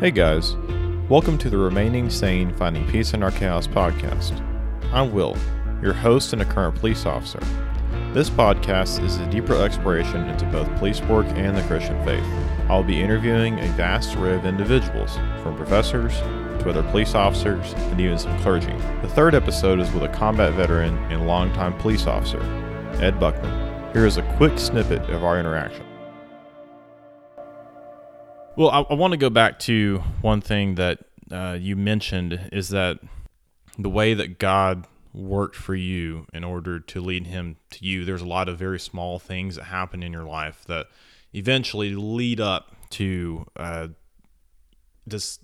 Hey guys, welcome to the Remaining Sane Finding Peace in Our Chaos podcast. I'm Will, your host and a current police officer. This podcast is a deeper exploration into both police work and the Christian faith. I'll be interviewing a vast array of individuals, from professors to other police officers and even some clergy. The third episode is with a combat veteran and longtime police officer, Ed Buckman. Here is a quick snippet of our interaction. Well, I, I want to go back to one thing that uh, you mentioned is that the way that God worked for you in order to lead him to you, there's a lot of very small things that happen in your life that eventually lead up to uh, this.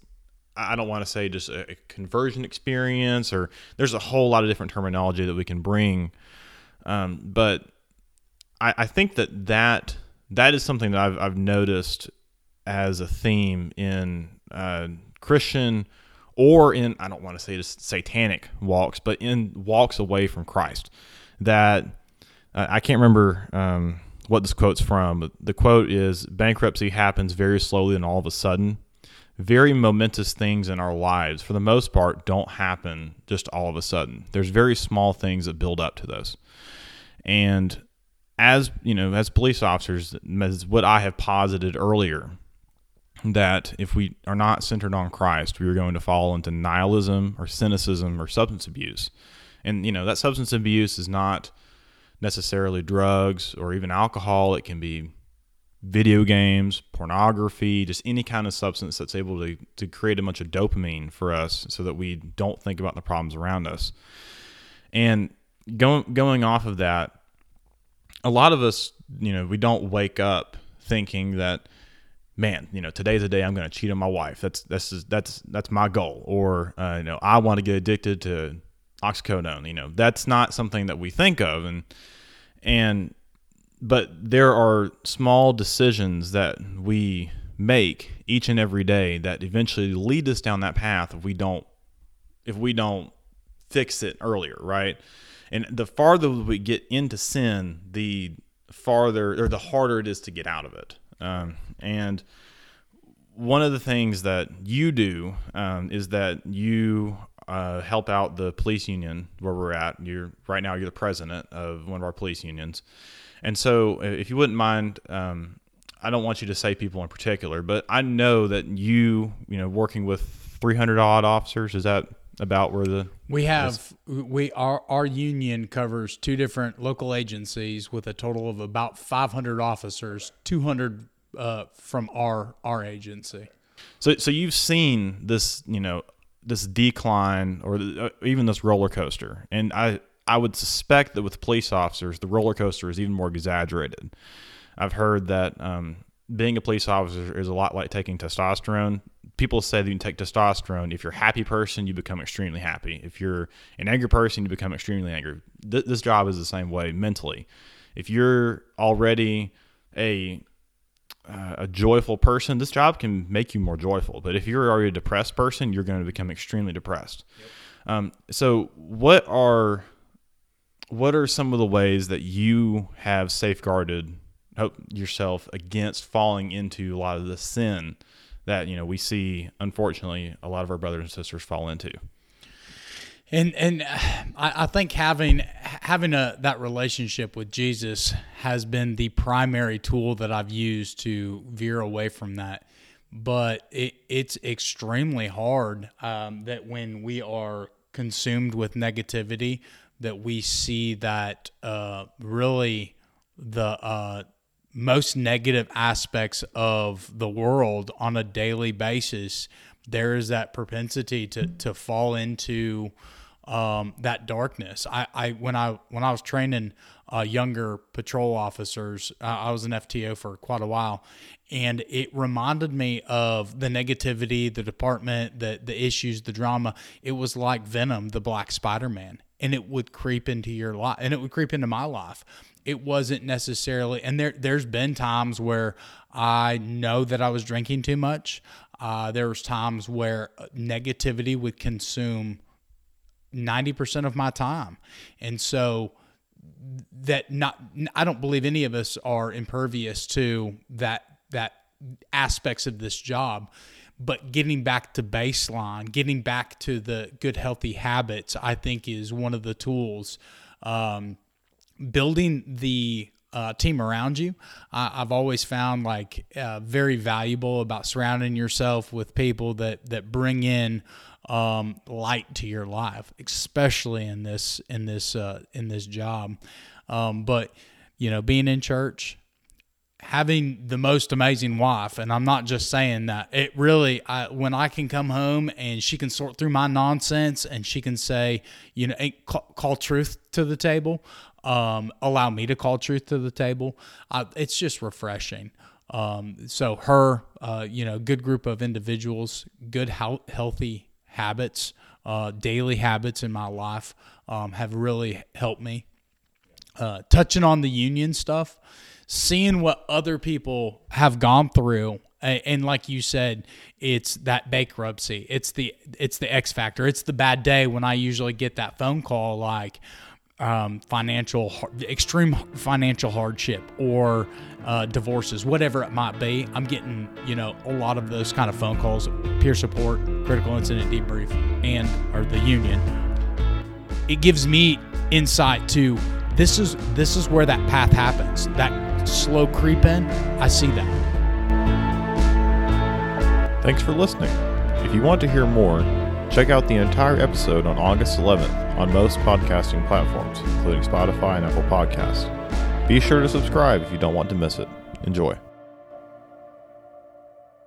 I don't want to say just a conversion experience, or there's a whole lot of different terminology that we can bring. Um, but I, I think that that that is something that I've, I've noticed as a theme in uh, Christian or in I don't want to say just satanic walks, but in walks away from Christ. That uh, I can't remember um, what this quote's from, but the quote is bankruptcy happens very slowly and all of a sudden. Very momentous things in our lives, for the most part, don't happen just all of a sudden. There's very small things that build up to those. And as you know, as police officers, as what I have posited earlier, that if we are not centered on Christ, we are going to fall into nihilism or cynicism or substance abuse. And, you know, that substance abuse is not necessarily drugs or even alcohol. It can be video games, pornography, just any kind of substance that's able to, to create a bunch of dopamine for us so that we don't think about the problems around us. And going, going off of that, a lot of us, you know, we don't wake up thinking that man, you know, today's the day I'm going to cheat on my wife. That's that's that's that's my goal. Or uh, you know, I want to get addicted to oxycodone. You know, that's not something that we think of, and and but there are small decisions that we make each and every day that eventually lead us down that path if we don't if we don't fix it earlier, right? And the farther we get into sin, the farther or the harder it is to get out of it. Um, and one of the things that you do um, is that you uh, help out the police union where we're at. You're right now you're the president of one of our police unions, and so if you wouldn't mind, um, I don't want you to say people in particular, but I know that you you know working with 300 odd officers is that about where the we have we our our union covers two different local agencies with a total of about 500 officers 200 uh, from our our agency. So so you've seen this you know this decline or uh, even this roller coaster. And i i would suspect that with police officers the roller coaster is even more exaggerated. I've heard that um, being a police officer is a lot like taking testosterone people say that you can take testosterone. If you're a happy person, you become extremely happy. If you're an angry person, you become extremely angry. Th- this job is the same way mentally. If you're already a uh, a joyful person, this job can make you more joyful. But if you're already a depressed person, you're going to become extremely depressed. Yep. Um, so, what are what are some of the ways that you have safeguarded yourself against falling into a lot of the sin that you know we see unfortunately a lot of our brothers and sisters fall into and and I, I think having having a that relationship with Jesus has been the primary tool that I've used to veer away from that. But it, it's extremely hard um, that when we are consumed with negativity, that we see that uh, really the uh, most negative aspects of the world on a daily basis, there is that propensity to to fall into um, that darkness. I, I when I when I was training uh, younger patrol officers, uh, I was an FTO for quite a while, and it reminded me of the negativity, the department, the the issues, the drama. It was like Venom, the Black Spider Man, and it would creep into your life, and it would creep into my life it wasn't necessarily and there there's been times where I know that I was drinking too much. Uh, there was times where negativity would consume 90% of my time. And so that not I don't believe any of us are impervious to that that aspects of this job. but getting back to baseline, getting back to the good healthy habits, I think is one of the tools. Um, building the uh, team around you. I, have always found like uh, very valuable about surrounding yourself with people that that bring in um, light to your life, especially in this in this uh, in this job. Um, but you know, being in church, having the most amazing wife, and I'm not just saying that. It really, I, when I can come home and she can sort through my nonsense and she can say, you know, call, call truth to the table um, allow me to call truth to the table. Uh, it's just refreshing. Um, so her, uh, you know, good group of individuals, good health, healthy habits, uh, daily habits in my life um, have really helped me. Uh, touching on the union stuff, seeing what other people have gone through and like you said it's that bankruptcy it's the it's the x factor it's the bad day when i usually get that phone call like um, financial, extreme financial hardship or uh, divorces, whatever it might be. I'm getting, you know, a lot of those kind of phone calls, peer support, critical incident debrief, and or the union. It gives me insight to this is this is where that path happens. That slow creep in, I see that. Thanks for listening. If you want to hear more, check out the entire episode on August 11th on most podcasting platforms, including Spotify and Apple Podcasts. Be sure to subscribe if you don't want to miss it. Enjoy.